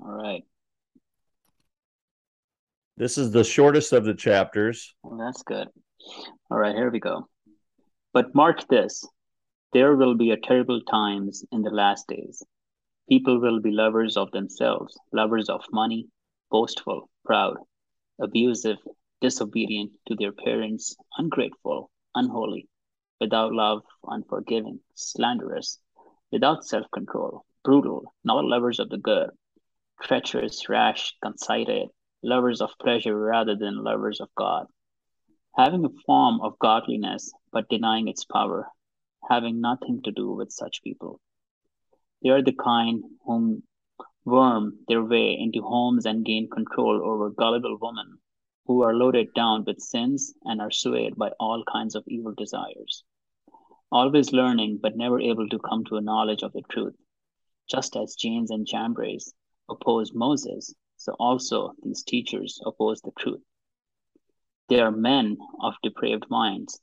All right. This is the shortest of the chapters. Well, that's good. All right, here we go. But mark this there will be a terrible times in the last days. People will be lovers of themselves, lovers of money, boastful, proud, abusive, disobedient to their parents, ungrateful, unholy, without love, unforgiving, slanderous, without self control, brutal, not lovers of the good, treacherous, rash, conceited, lovers of pleasure rather than lovers of God, having a form of godliness but denying its power, having nothing to do with such people. They are the kind whom worm their way into homes and gain control over gullible women who are loaded down with sins and are swayed by all kinds of evil desires. Always learning but never able to come to a knowledge of the truth, just as Jannes and Jambres opposed Moses, so also these teachers oppose the truth. They are men of depraved minds,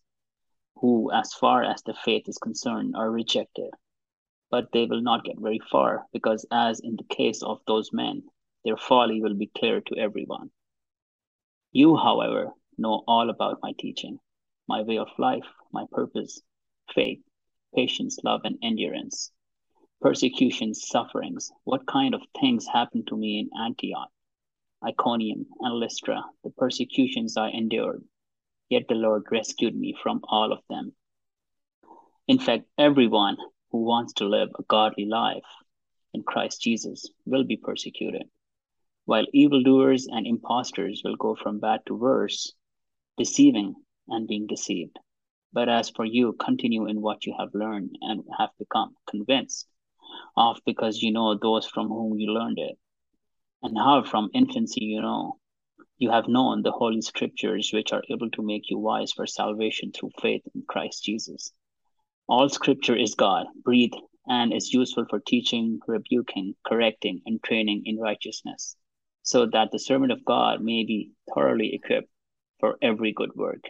who, as far as the faith is concerned, are rejected. But they will not get very far, because, as in the case of those men, their folly will be clear to everyone. You, however, know all about my teaching, my way of life, my purpose, faith, patience, love, and endurance, persecutions, sufferings. What kind of things happened to me in Antioch? Iconium, and Lystra, the persecutions I endured, yet the Lord rescued me from all of them. In fact, everyone who wants to live a godly life in Christ Jesus will be persecuted, while evildoers and impostors will go from bad to worse, deceiving and being deceived. But as for you, continue in what you have learned and have become convinced of because you know those from whom you learned it and how from infancy you know you have known the holy scriptures which are able to make you wise for salvation through faith in Christ Jesus. All scripture is God, breathed, and is useful for teaching, rebuking, correcting, and training in righteousness, so that the servant of God may be thoroughly equipped for every good work.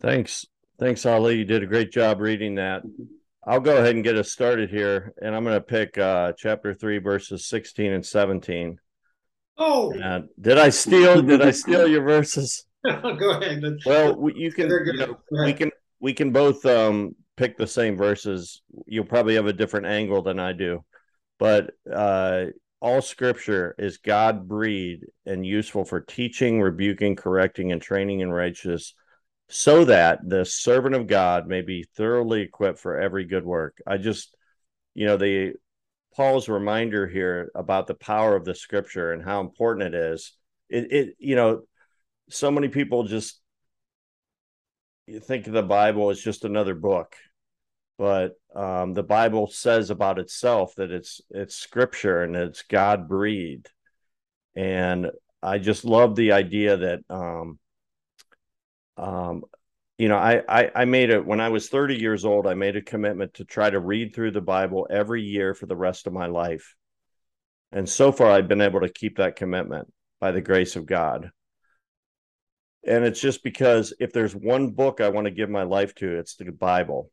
Thanks. Thanks, Ali. You did a great job reading that. Mm-hmm. I'll go ahead and get us started here, and I'm going to pick uh, chapter three, verses 16 and 17. Oh, uh, did I steal? did I steal your verses? go ahead. Well, you can. You know, we can. We can both um, pick the same verses. You'll probably have a different angle than I do, but uh, all Scripture is God breathed and useful for teaching, rebuking, correcting, and training in righteousness so that the servant of God may be thoroughly equipped for every good work. I just, you know, the Paul's reminder here about the power of the scripture and how important it is. It, it you know, so many people just think of the Bible as just another book, but um, the Bible says about itself that it's it's scripture and it's God breathed, and I just love the idea that um, um, you know, I, I I made it when I was 30 years old. I made a commitment to try to read through the Bible every year for the rest of my life, and so far I've been able to keep that commitment by the grace of God. And it's just because if there's one book I want to give my life to, it's the Bible.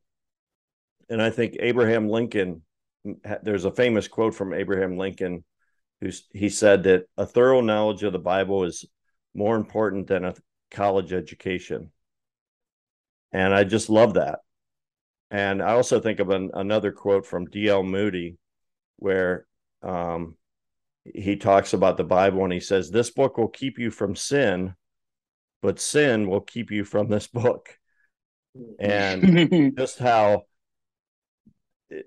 And I think Abraham Lincoln, there's a famous quote from Abraham Lincoln, who he said that a thorough knowledge of the Bible is more important than a college education. And I just love that. And I also think of an, another quote from D.L. Moody where um, he talks about the Bible and he says, This book will keep you from sin, but sin will keep you from this book. And just how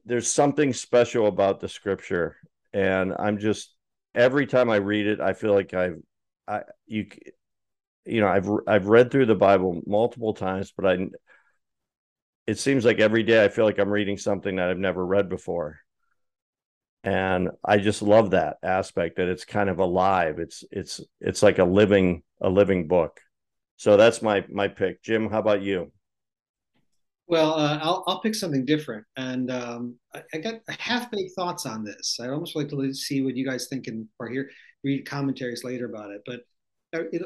there's something special about the scripture. And I'm just, every time I read it, I feel like I've, I, you, you know i've i've read through the bible multiple times but i it seems like every day i feel like i'm reading something that i've never read before and I just love that aspect that it's kind of alive. It's it's it's like a living a living book. So that's my my pick. Jim, how about you? Well, uh, I'll I'll pick something different, and um, I, I, got half baked thoughts on this. i'd almost like to see what you guys think and or hear read commentaries later about it. But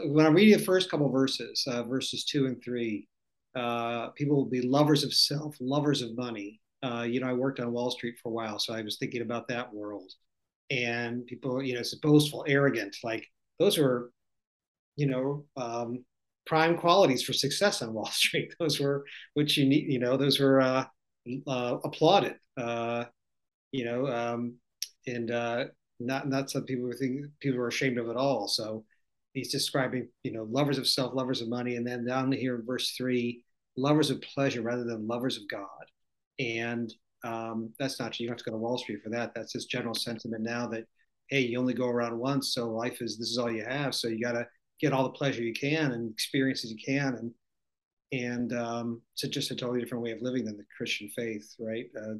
when I'm reading the first couple verses, uh, verses two and three, uh, people will be lovers of self, lovers of money. Uh, you know, I worked on Wall Street for a while, so I was thinking about that world. And people, you know, it's boastful, arrogant, like those are, you know, um, prime qualities for success on Wall Street. Those were which you need, you know, those were uh, uh, applauded, uh, you know, um, and uh, not not some people were think people were ashamed of at all. So he's describing, you know, lovers of self, lovers of money, and then down here in verse three, lovers of pleasure rather than lovers of God. And um, that's not true, you don't have to go to Wall Street for that. That's his general sentiment now that hey, you only go around once, so life is this is all you have. So you got to get all the pleasure you can and experiences you can and and um, it's just a totally different way of living than the Christian faith, right? Uh,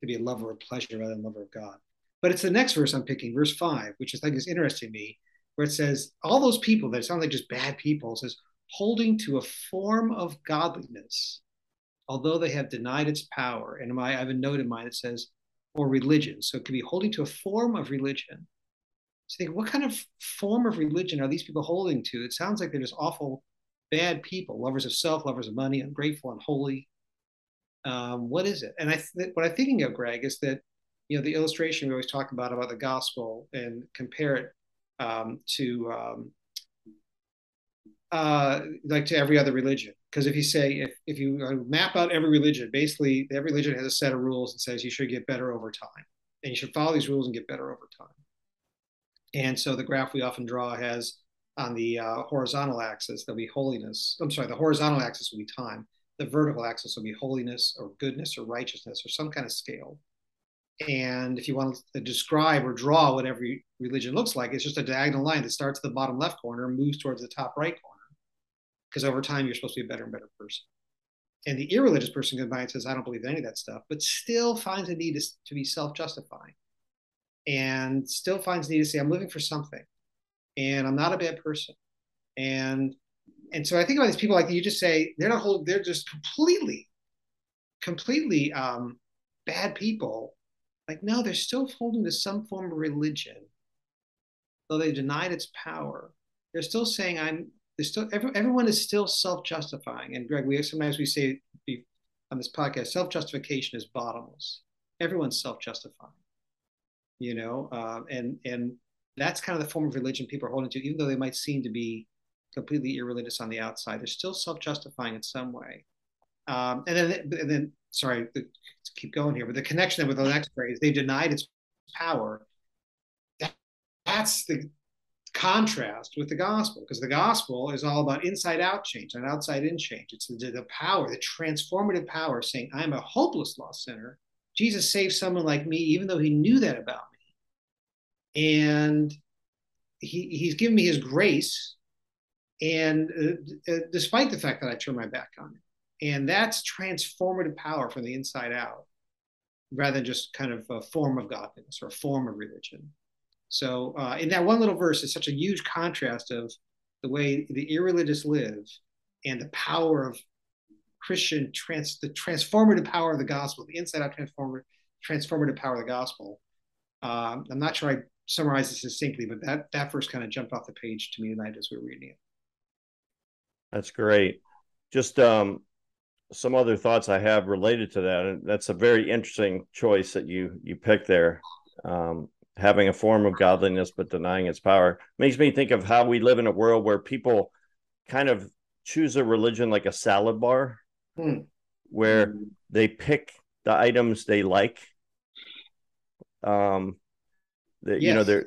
to be a lover of pleasure rather than lover of God. But it's the next verse I'm picking, verse five, which is think is interesting to me, where it says all those people that sound like just bad people says holding to a form of godliness, although they have denied its power. And my, I have a note in mine that says or religion, so it could be holding to a form of religion so think, what kind of form of religion are these people holding to? It sounds like they're just awful, bad people, lovers of self, lovers of money, ungrateful, unholy. Um, what is it? And I th- what I'm thinking of, Greg, is that you know the illustration we always talk about about the gospel and compare it um, to um, uh, like to every other religion. Because if you say if if you map out every religion, basically every religion has a set of rules and says you should get better over time, and you should follow these rules and get better over time. And so the graph we often draw has on the uh, horizontal axis, there'll be holiness. I'm sorry, the horizontal axis will be time. The vertical axis will be holiness or goodness or righteousness or some kind of scale. And if you want to describe or draw what every religion looks like, it's just a diagonal line that starts at the bottom left corner moves towards the top right corner. Because over time, you're supposed to be a better and better person. And the irreligious person comes by and says, I don't believe in any of that stuff, but still finds a need to, to be self justifying and still finds need to say, I'm living for something and I'm not a bad person. And and so I think about these people like you just say they're not whole, they're just completely, completely um, bad people. Like, no, they're still holding to some form of religion, though they denied its power. They're still saying, I'm there's still every, everyone is still self-justifying. And Greg, we sometimes we say on this podcast, self-justification is bottomless. Everyone's self-justifying you know, uh, and and that's kind of the form of religion people are holding to, even though they might seem to be completely irreligious on the outside. They're still self-justifying in some way. Um, and then, and then, sorry, to keep going here, but the connection with the next phrase, they denied its power. That, that's the contrast with the gospel, because the gospel is all about inside-out change, and outside-in change. It's the, the power, the transformative power, saying, "I'm a hopeless lost sinner." Jesus saved someone like me, even though he knew that about me. And he, he's given me his grace. And uh, uh, despite the fact that I turned my back on it, and that's transformative power from the inside out, rather than just kind of a form of godliness or a form of religion. So, uh, in that one little verse, is such a huge contrast of the way the irreligious live and the power of Christian trans the transformative power of the gospel, the inside out transformative transformative power of the gospel. Um, I'm not sure I summarized this succinctly, but that that verse kind of jumped off the page to me tonight as we were reading it. That's great. Just um, some other thoughts I have related to that, and that's a very interesting choice that you you picked there. Um, having a form of godliness but denying its power makes me think of how we live in a world where people kind of choose a religion like a salad bar hmm. where hmm. they pick the items they like. Um, the, yes. you know, there,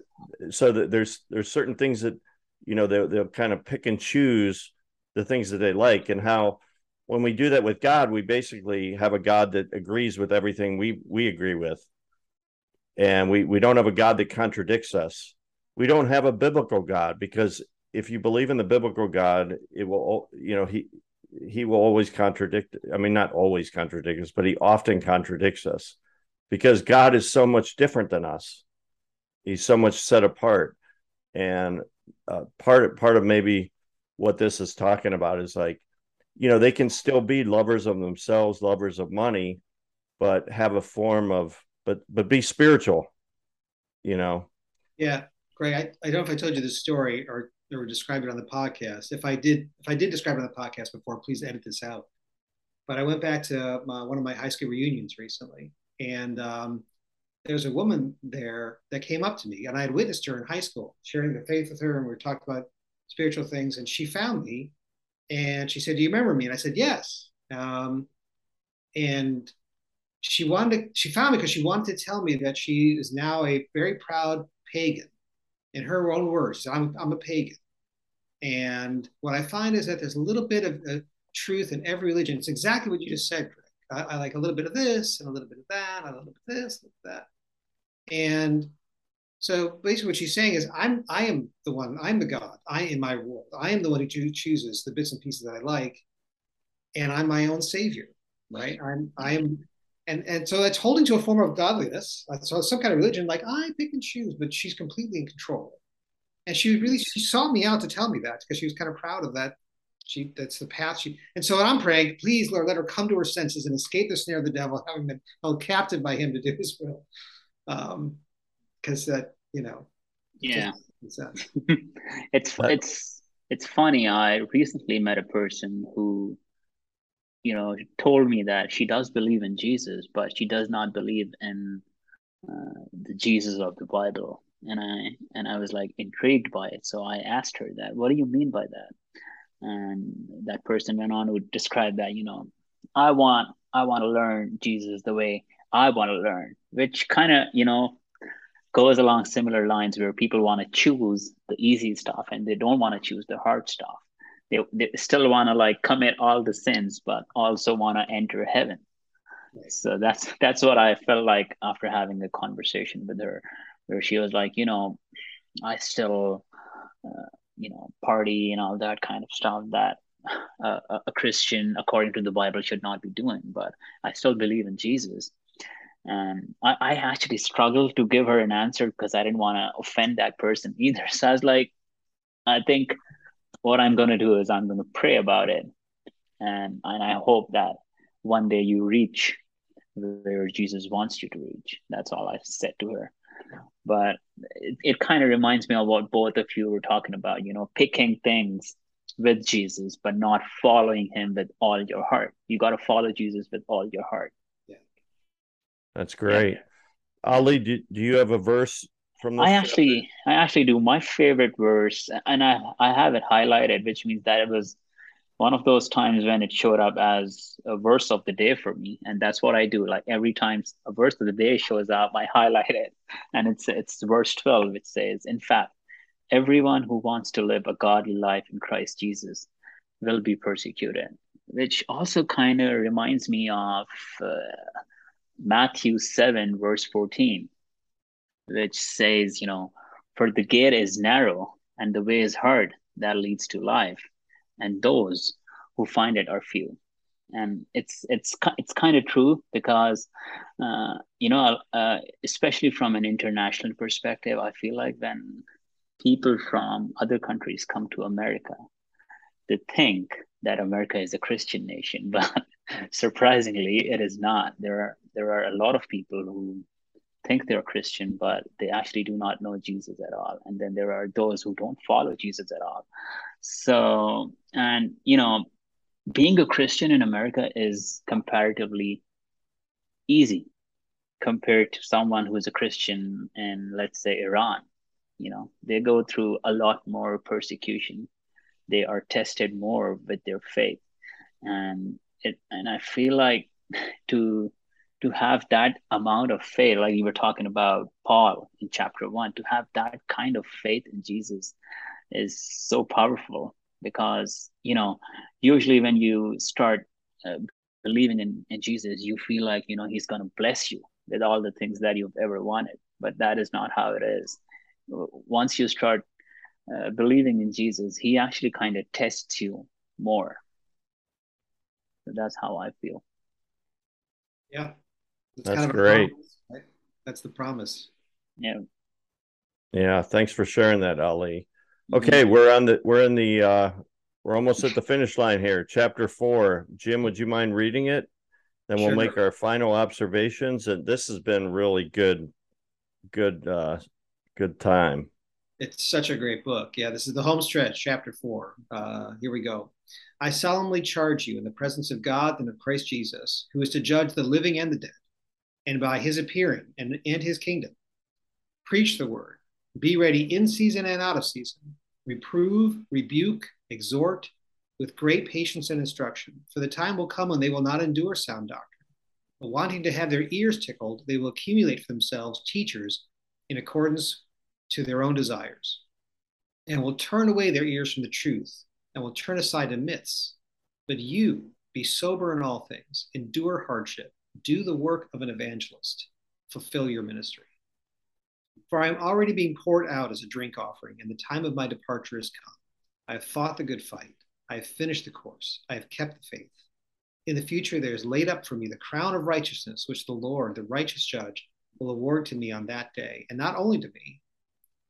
so that there's there's certain things that you know they they'll kind of pick and choose the things that they like, and how when we do that with God, we basically have a God that agrees with everything we we agree with, and we we don't have a God that contradicts us. We don't have a biblical God because if you believe in the biblical God, it will you know he he will always contradict. I mean, not always contradict us, but he often contradicts us. because God is so much different than us. He's so much set apart. And uh, part part of maybe what this is talking about is like, you know, they can still be lovers of themselves, lovers of money, but have a form of but but be spiritual, you know. Yeah, Greg. I, I don't know if I told you this story or or described it on the podcast. If I did, if I did describe it on the podcast before, please edit this out. But I went back to my, one of my high school reunions recently, and um, there's a woman there that came up to me, and I had witnessed her in high school, sharing the faith with her, and we were talking about spiritual things. And she found me, and she said, "Do you remember me?" And I said, "Yes." Um, and she wanted to, she found me because she wanted to tell me that she is now a very proud pagan. In her own words, I'm I'm a pagan. And what I find is that there's a little bit of uh, truth in every religion. It's exactly what you just said, Greg. I, I, like a little bit of this and a little bit of that, a little bit of this, a little bit of that. And so basically what she's saying is I'm I am the one, I'm the God. I in my world. I am the one who chooses the bits and pieces that I like. And I'm my own savior, right? I'm I am and and so that's holding to a form of godliness. So some kind of religion, like I pick and choose, but she's completely in control. And she really she saw me out to tell me that because she was kind of proud of that. She that's the path she and so I'm praying, please Lord, let her come to her senses and escape the snare of the devil, having been held captive by him to do his will. Um because that, you know, yeah. it's it's it's funny. I recently met a person who you know, told me that she does believe in Jesus, but she does not believe in uh, the Jesus of the Bible. And I and I was like intrigued by it. So I asked her that, what do you mean by that? And that person went on to describe that, you know, I want I want to learn Jesus the way I want to learn, which kind of, you know, goes along similar lines where people want to choose the easy stuff and they don't want to choose the hard stuff. They, they still want to like commit all the sins but also want to enter heaven. So that's that's what i felt like after having a conversation with her where she was like you know i still uh, you know party and all that kind of stuff that uh, a christian according to the bible should not be doing but i still believe in jesus and I, I actually struggled to give her an answer because i didn't want to offend that person either so i was like i think what I'm going to do is I'm going to pray about it. And, and I hope that one day you reach where Jesus wants you to reach. That's all I said to her. But it, it kind of reminds me of what both of you were talking about, you know, picking things with Jesus, but not following him with all your heart. You got to follow Jesus with all your heart. That's great. Ali, do, do you have a verse from I actually I actually do. My favorite verse, and I I have it highlighted, which means that it was one of those times when it showed up as a verse of the day for me, and that's what I do. Like every time a verse of the day shows up, I highlight it, and it's it's verse twelve, which says, "In fact, everyone who wants to live a godly life in Christ Jesus will be persecuted." Which also kind of reminds me of uh, Matthew seven, verse fourteen which says, you know, for the gate is narrow and the way is hard that leads to life, and those who find it are few. And it's it's it's kind of true because, uh, you know, uh, especially from an international perspective, I feel like when people from other countries come to America, they think that America is a Christian nation, but surprisingly, it is not. There are there are a lot of people who think they're Christian, but they actually do not know Jesus at all. And then there are those who don't follow Jesus at all. So, and, you know, being a Christian in America is comparatively easy compared to someone who is a Christian in, let's say, Iran. You know, they go through a lot more persecution. They are tested more with their faith. And it, and I feel like to to have that amount of faith, like you were talking about Paul in chapter one, to have that kind of faith in Jesus is so powerful because, you know, usually when you start uh, believing in, in Jesus, you feel like, you know, he's going to bless you with all the things that you've ever wanted. But that is not how it is. Once you start uh, believing in Jesus, he actually kind of tests you more. So that's how I feel. Yeah, it's That's kind of great. That's the promise. Yeah. Yeah. Thanks for sharing that, Ali. Okay, mm-hmm. we're on the we're in the uh we're almost at the finish line here. Chapter four. Jim, would you mind reading it? Then we'll sure. make our final observations. And this has been really good, good, uh, good time. It's such a great book. Yeah, this is the home stretch, chapter four. Uh, here we go. I solemnly charge you in the presence of God and of Christ Jesus, who is to judge the living and the dead, and by his appearing and, and his kingdom. Preach the word. Be ready in season and out of season. Reprove, rebuke, exhort with great patience and instruction. For the time will come when they will not endure sound doctrine. But wanting to have their ears tickled, they will accumulate for themselves teachers in accordance to their own desires, and will turn away their ears from the truth, and will turn aside to myths. But you, be sober in all things, endure hardship, do the work of an evangelist, fulfill your ministry. For I am already being poured out as a drink offering, and the time of my departure is come. I have fought the good fight. I have finished the course. I have kept the faith. In the future, there is laid up for me the crown of righteousness, which the Lord, the righteous judge, will award to me on that day, and not only to me,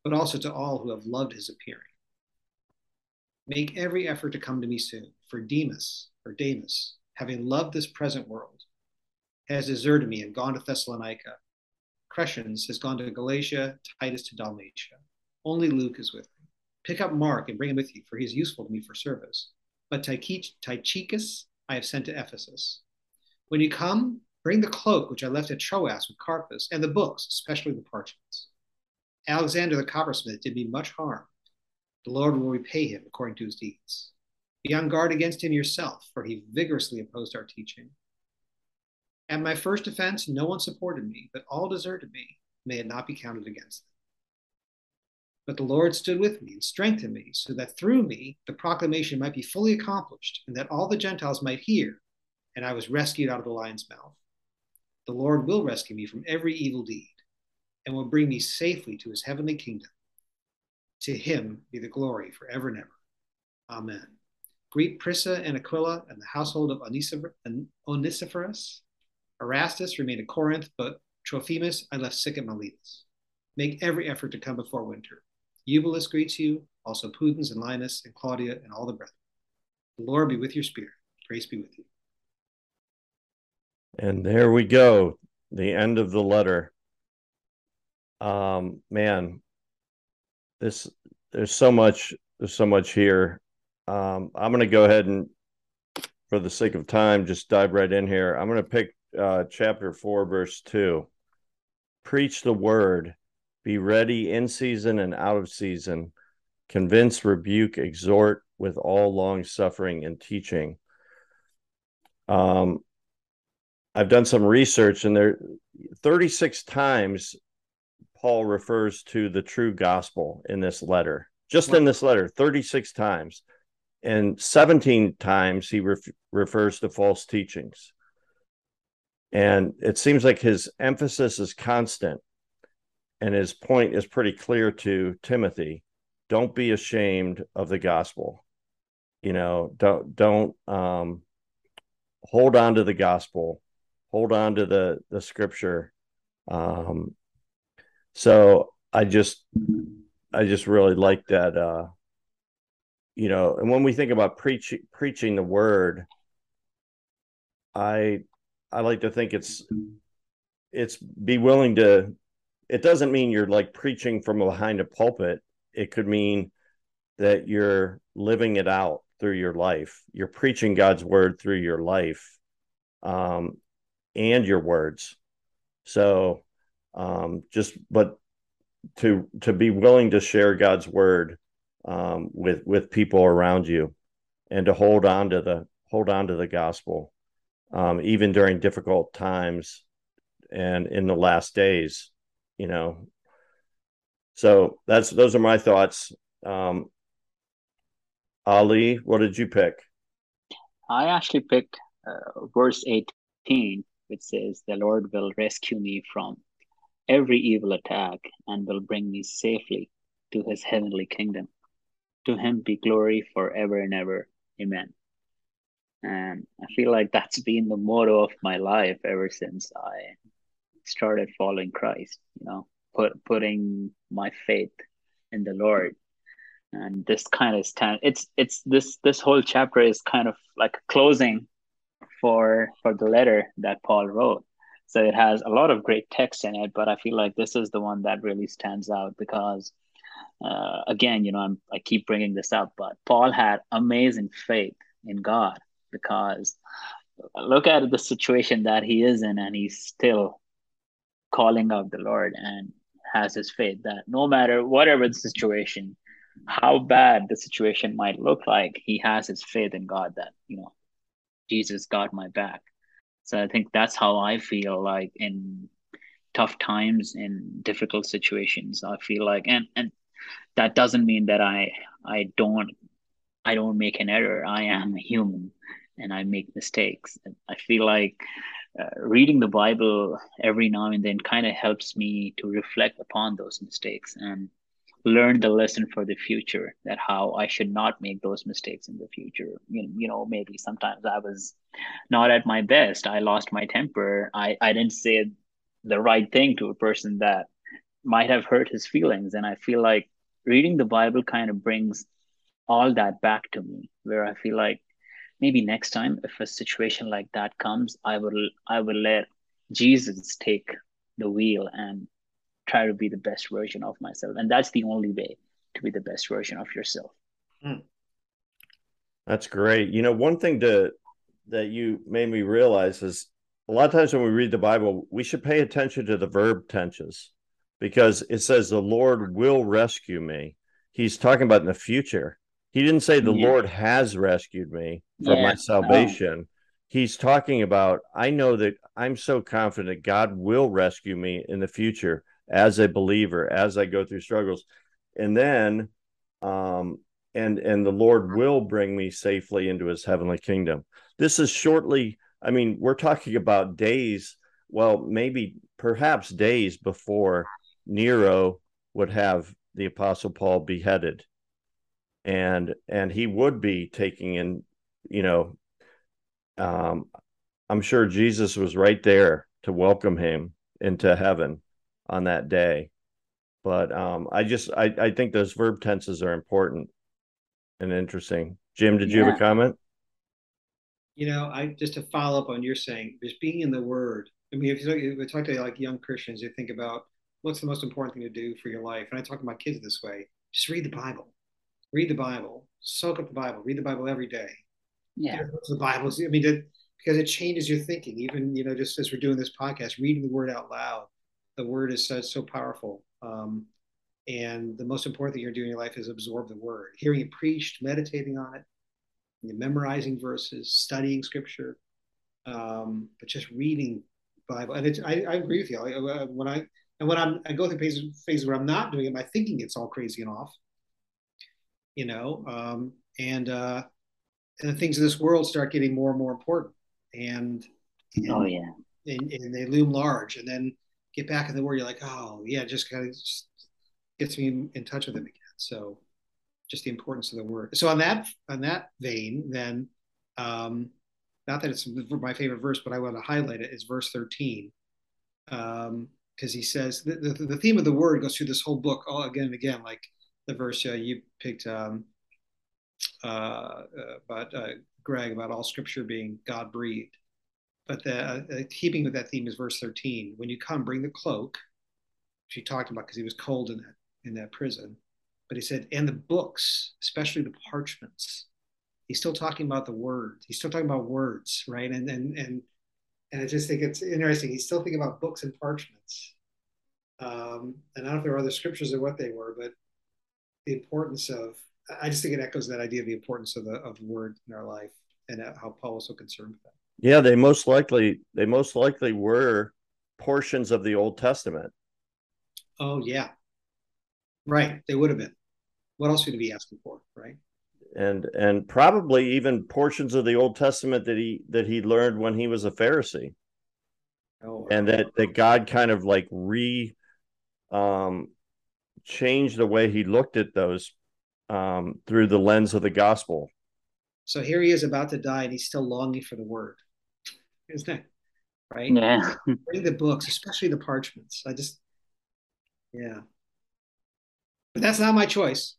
but also to all who have loved his appearing. Make every effort to come to me soon, for Demas, or Damas, having loved this present world, has deserted me and gone to Thessalonica. Crescens has gone to Galatia, Titus to Dalmatia. Only Luke is with me. Pick up Mark and bring him with you, for he is useful to me for service. But Tychicus I have sent to Ephesus. When you come, bring the cloak which I left at Troas with Carpus, and the books, especially the parchments. Alexander the coppersmith did me much harm. The Lord will repay him according to his deeds. Be on guard against him yourself, for he vigorously opposed our teaching. At my first offense, no one supported me, but all deserted me. May it not be counted against them. But the Lord stood with me and strengthened me, so that through me the proclamation might be fully accomplished, and that all the Gentiles might hear, and I was rescued out of the lion's mouth. The Lord will rescue me from every evil deed, and will bring me safely to his heavenly kingdom. To him be the glory forever and ever. Amen. Greet Prisca and Aquila and the household of Onesiphorus. Erastus remained at Corinth, but Trophimus I left sick at Miletus. Make every effort to come before winter. Eubulus greets you, also Pudens and Linus and Claudia and all the brethren. The Lord be with your spirit. Grace be with you. And there we go, the end of the letter. Um, man, this there's so much there's so much here. Um, I'm going to go ahead and, for the sake of time, just dive right in here. I'm going to pick uh, chapter four, verse two. Preach the word be ready in season and out of season. Convince, rebuke, exhort with all long suffering and teaching. Um, I've done some research, and there 36 times Paul refers to the true gospel in this letter, just in this letter, 36 times. And 17 times he ref- refers to false teachings. And it seems like his emphasis is constant. And his point is pretty clear to Timothy. Don't be ashamed of the gospel. You know don't don't um hold on to the gospel. Hold on to the the scripture. Um so i just i just really like that uh you know and when we think about preaching preaching the word i i like to think it's it's be willing to it doesn't mean you're like preaching from behind a pulpit. It could mean that you're living it out through your life. You're preaching God's word through your life um, and your words. So um, just, but to to be willing to share God's word um, with with people around you, and to hold on to the hold on to the gospel, um, even during difficult times, and in the last days you know? So that's those are my thoughts. Um ali what did you pick? I actually picked uh, verse 18 which says the lord will rescue me from every evil attack and will bring me safely to his heavenly kingdom to him be glory forever and ever amen and i feel like that's been the motto of my life ever since i started following Christ, you know, put putting my faith in the Lord. And this kind of stand it's it's this this whole chapter is kind of like closing for for the letter that Paul wrote. So it has a lot of great text in it, but I feel like this is the one that really stands out because uh, again, you know, I'm, I keep bringing this up, but Paul had amazing faith in God because look at the situation that he is in, and he's still calling out the Lord and has his faith that no matter whatever the situation, how bad the situation might look like, he has his faith in God that, you know, Jesus got my back. So I think that's how I feel like in tough times in difficult situations. I feel like and and that doesn't mean that I I don't I don't make an error. I am a human and I make mistakes. I feel like uh, reading the Bible every now and then kind of helps me to reflect upon those mistakes and learn the lesson for the future that how I should not make those mistakes in the future. You you know, maybe sometimes I was not at my best. I lost my temper. I, I didn't say the right thing to a person that might have hurt his feelings. And I feel like reading the Bible kind of brings all that back to me, where I feel like maybe next time if a situation like that comes, I will I will let Jesus take the wheel and try to be the best version of myself. And that's the only way to be the best version of yourself. Hmm. That's great. You know, one thing to that you made me realize is a lot of times when we read the Bible, we should pay attention to the verb tenses because it says the Lord will rescue me. He's talking about in the future. He didn't say the yeah. Lord has rescued me from yeah. my salvation. He's talking about I know that I'm so confident God will rescue me in the future as a believer as I go through struggles. And then um and and the Lord will bring me safely into his heavenly kingdom. This is shortly I mean, we're talking about days, well, maybe perhaps days before Nero would have the apostle Paul beheaded. And and he would be taking in, you know, um, I'm sure Jesus was right there to welcome him into heaven on that day. But um, I just I, I think those verb tenses are important and interesting. Jim, did you have a comment? You know, I just to follow up on your saying, just being in the Word. I mean, if you talk, if you talk to like young Christians, you think about what's the most important thing to do for your life. And I talk to my kids this way: just read the Bible, read the Bible, soak up the Bible, read the Bible every day. Yeah, the Bible. I mean, to, because it changes your thinking. Even you know, just as we're doing this podcast, reading the Word out loud the word is so, so powerful. Um, and the most important thing you're doing in your life is absorb the word, hearing it preached, meditating on it, memorizing verses, studying scripture, um, but just reading Bible. And it's, I, I agree with you. I, when I and when I'm I go through phases, phases where I'm not doing it, my thinking gets all crazy and off. You know, um, and uh, and the things of this world start getting more and more important, and, and oh yeah, and, and they loom large, and then get back in the word, you're like, oh yeah, just kind of gets me in touch with him again. So just the importance of the word. So on that on that vein, then um, not that it's my favorite verse, but I want to highlight it is verse 13. Um, because he says the, the, the, theme of the word goes through this whole book all again and again, like the verse uh, you picked um, uh, uh, about uh, Greg about all scripture being God breathed. But the, uh, keeping with that theme is verse 13. When you come, bring the cloak, which he talked about because he was cold in that in that prison. But he said, and the books, especially the parchments. He's still talking about the words. He's still talking about words, right? And and and and I just think it's interesting. He's still thinking about books and parchments. Um, and I don't know if there are other scriptures or what they were, but the importance of I just think it echoes that idea of the importance of the of the word in our life and how Paul was so concerned with that. Yeah, they most likely they most likely were portions of the Old Testament. Oh yeah, right. They would have been. What else would he be asking for, right? And and probably even portions of the Old Testament that he that he learned when he was a Pharisee. Oh, and that that God kind of like re um changed the way he looked at those um through the lens of the gospel. So here he is about to die and he's still longing for the word isn't it? right? Yeah. Bring the books, especially the parchments. I just, yeah. But that's not my choice.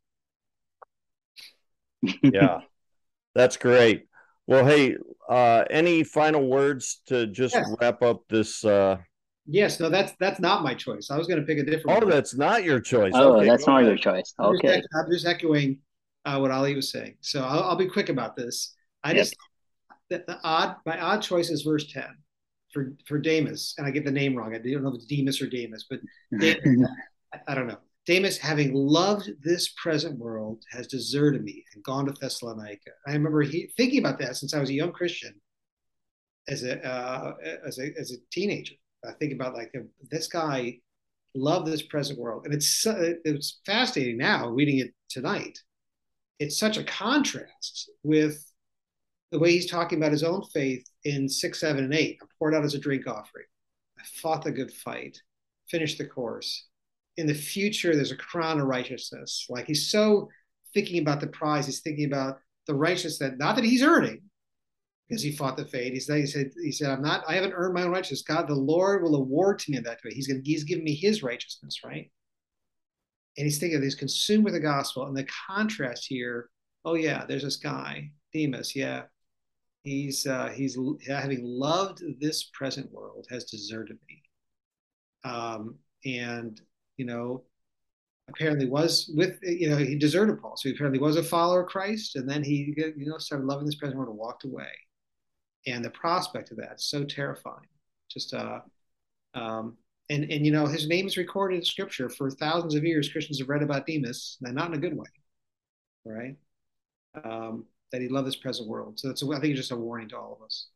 yeah, that's great. Well, hey, uh, any final words to just yes. wrap up this? Uh... Yes, no, that's that's not my choice. I was going to pick a different. Oh, one. that's not your choice. Oh, okay, that's not ahead. your choice. Okay, I'm just, I'm just echoing uh, what Ali was saying. So I'll, I'll, be quick about this. I yep. just the, the, odd my odd choice is verse ten for for Demas, and I get the name wrong. I don't know if it's Demas or Demas, but Demas, I, I don't know. Demas, having loved this present world, has deserted me and gone to Thessalonica. I remember he, thinking about that since I was a young Christian, as a uh, as a as a teenager. I think about like this guy loved this present world, and it's it's fascinating now reading it tonight. It's such a contrast with the way he's talking about his own faith in six, seven, and eight. I poured out as a drink offering. I fought the good fight, finished the course in the future there's a crown of righteousness. Like he's so thinking about the prize, he's thinking about the righteousness that not that he's earning, because he fought the fate. He said, he said, he said, I'm not, I haven't earned my own righteousness. God, the Lord will award to me in that way. He's gonna, he's giving me his righteousness, right? And he's thinking he's consumed with the gospel. And the contrast here, oh yeah, there's this guy, Demas, yeah. He's uh, he's having loved this present world, has deserted me. Um, and you know, apparently was with, you know, he deserted Paul. So he apparently was a follower of Christ. And then he, you know, started loving this present world and walked away. And the prospect of that is so terrifying. Just, uh, um, and, and, you know, his name is recorded in scripture for thousands of years. Christians have read about Demas, and not in a good way, right? Um, that he loved this present world. So that's, I think, it's just a warning to all of us.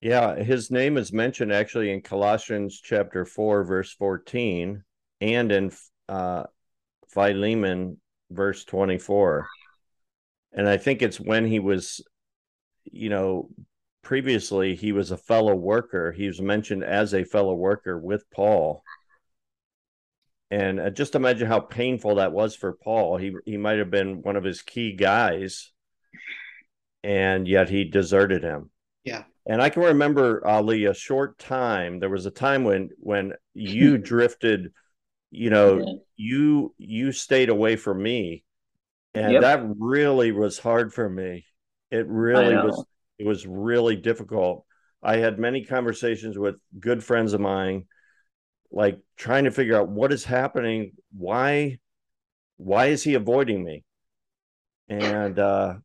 Yeah, his name is mentioned actually in Colossians chapter 4, verse 14, and in uh, Philemon, verse 24. And I think it's when he was, you know, previously he was a fellow worker. He was mentioned as a fellow worker with Paul. And uh, just imagine how painful that was for Paul. He he might have been one of his key guys, and yet he deserted him. Yeah. And I can remember Ali a short time. There was a time when when you drifted, you know, yeah. you you stayed away from me, and yep. that really was hard for me. It really was. It was really difficult. I had many conversations with good friends of mine, like trying to figure out what is happening. Why, why is he avoiding me? And uh,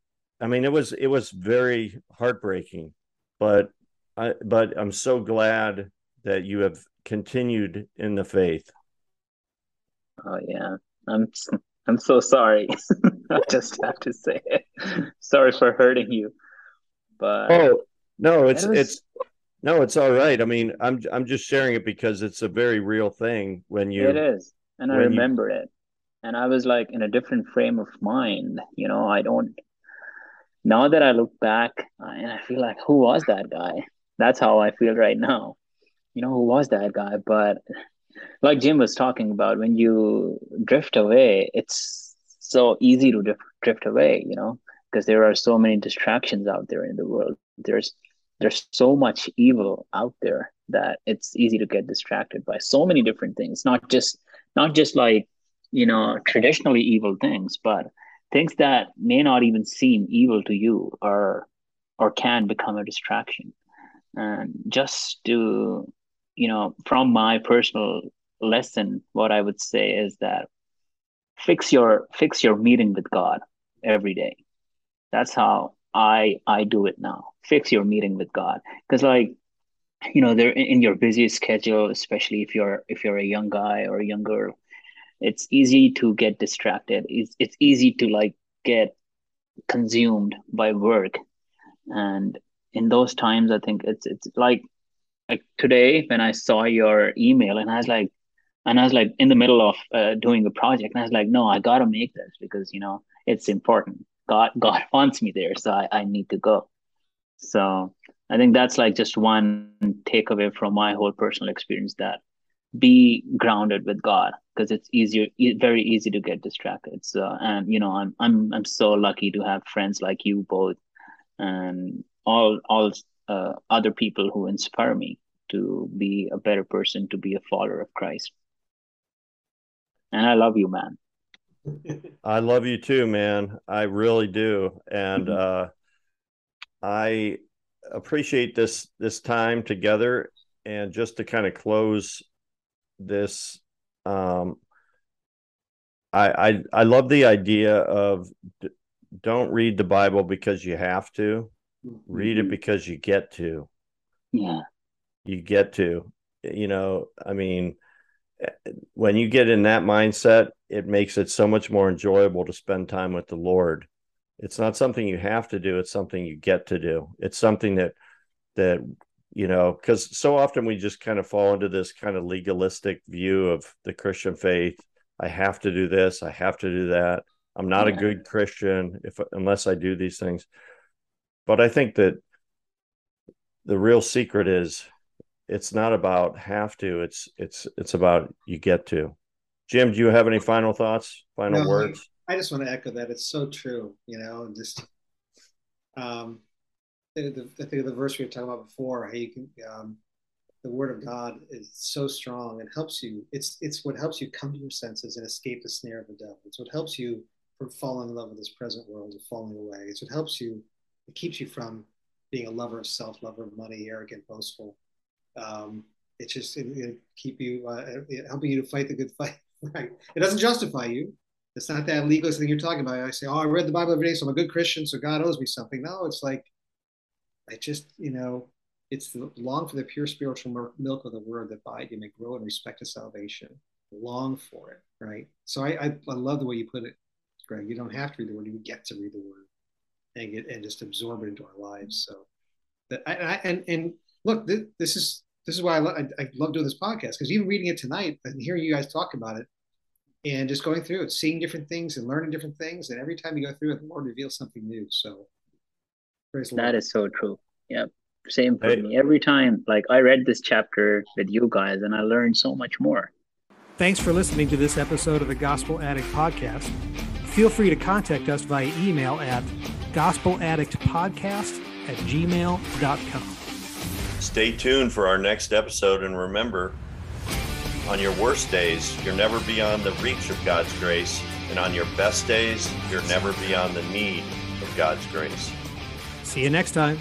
I mean, it was it was very heartbreaking but I but I'm so glad that you have continued in the faith. Oh yeah, I'm I'm so sorry. I just have to say it. sorry for hurting you. But oh no, it's was... it's no, it's all right. I mean, I'm I'm just sharing it because it's a very real thing when you. It is, and I remember you... it, and I was like in a different frame of mind. You know, I don't now that I look back and I feel like, who was that guy? That's how I feel right now. You know, who was that guy? But like Jim was talking about, when you drift away, it's so easy to drift away, you know, because there are so many distractions out there in the world. There's there's so much evil out there that it's easy to get distracted by so many different things not just not just like you know traditionally evil things but things that may not even seem evil to you or or can become a distraction. And just to you know from my personal lesson what i would say is that fix your fix your meeting with god every day. That's how i i do it now. Fix your meeting with god. Because like you know they're in your busy schedule especially if you're if you're a young guy or a young girl it's easy to get distracted. It's, it's easy to like get consumed by work. And in those times i think it's it's like like today when i saw your email and i was like and i was like in the middle of uh, doing a project and i was like no i gotta make this because you know it's important god god wants me there so i, I need to go so i think that's like just one takeaway from my whole personal experience that be grounded with God because it's easier, very easy to get distracted. So, and you know, I'm I'm I'm so lucky to have friends like you both, and all all uh, other people who inspire me to be a better person, to be a follower of Christ. And I love you, man. I love you too, man. I really do. And mm-hmm. uh, I appreciate this this time together and just to kind of close this um I, I I love the idea of d- don't read the Bible because you have to. Mm-hmm. Read it because you get to. Yeah. You get to. You know, I mean, when you get in that mindset, it makes it so much more enjoyable to spend time with the Lord. It's not something you have to do, it's something you get to do. It's something that that you know, because so often we just kind of fall into this kind of legalistic view of the Christian faith I have to do this, I have to do that. I'm not yeah. a good Christian if unless I do these things. But I think that the real secret is it's not about have to, it's it's it's about you get to. Jim, do you have any final thoughts, final no, words? I just want to echo that. It's so true, you know, just um the, the, the verse we were talking about before, how you can um, the word of God is so strong and helps you. It's it's what helps you come to your senses and escape the snare of the devil. It's what helps you from falling in love with this present world and falling away. It's what helps you. It keeps you from being a lover of self, lover of money, arrogant, boastful. Um, it's just it, it keep you uh, it, helping you to fight the good fight. Right. It doesn't justify you. It's not that legalist thing you're talking about. I say, oh, I read the Bible every day, so I'm a good Christian, so God owes me something. No, it's like I just you know it's the, long for the pure spiritual milk of the word that by you may grow in respect to salvation. Long for it, right? So I, I, I love the way you put it, Greg. You don't have to read the word; you get to read the word and get and just absorb it into our lives. So I, I and and look, this, this is this is why I, lo- I, I love doing this podcast because even reading it tonight and hearing you guys talk about it and just going through it, seeing different things and learning different things, and every time you go through it, the Lord reveals something new. So that is so true. Yep same for hey. me every time like i read this chapter with you guys and i learned so much more thanks for listening to this episode of the gospel addict podcast feel free to contact us via email at gospeladdictpodcast at gmail.com stay tuned for our next episode and remember on your worst days you're never beyond the reach of god's grace and on your best days you're never beyond the need of god's grace. See you next time